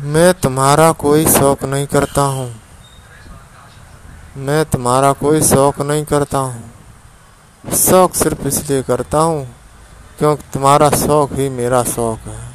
मैं तुम्हारा कोई शौक नहीं करता हूँ। मैं तुम्हारा कोई शौक नहीं करता हूँ। शौक सिर्फ़ इसलिए करता हूँ क्योंकि तुम्हारा शौक ही मेरा शौक है।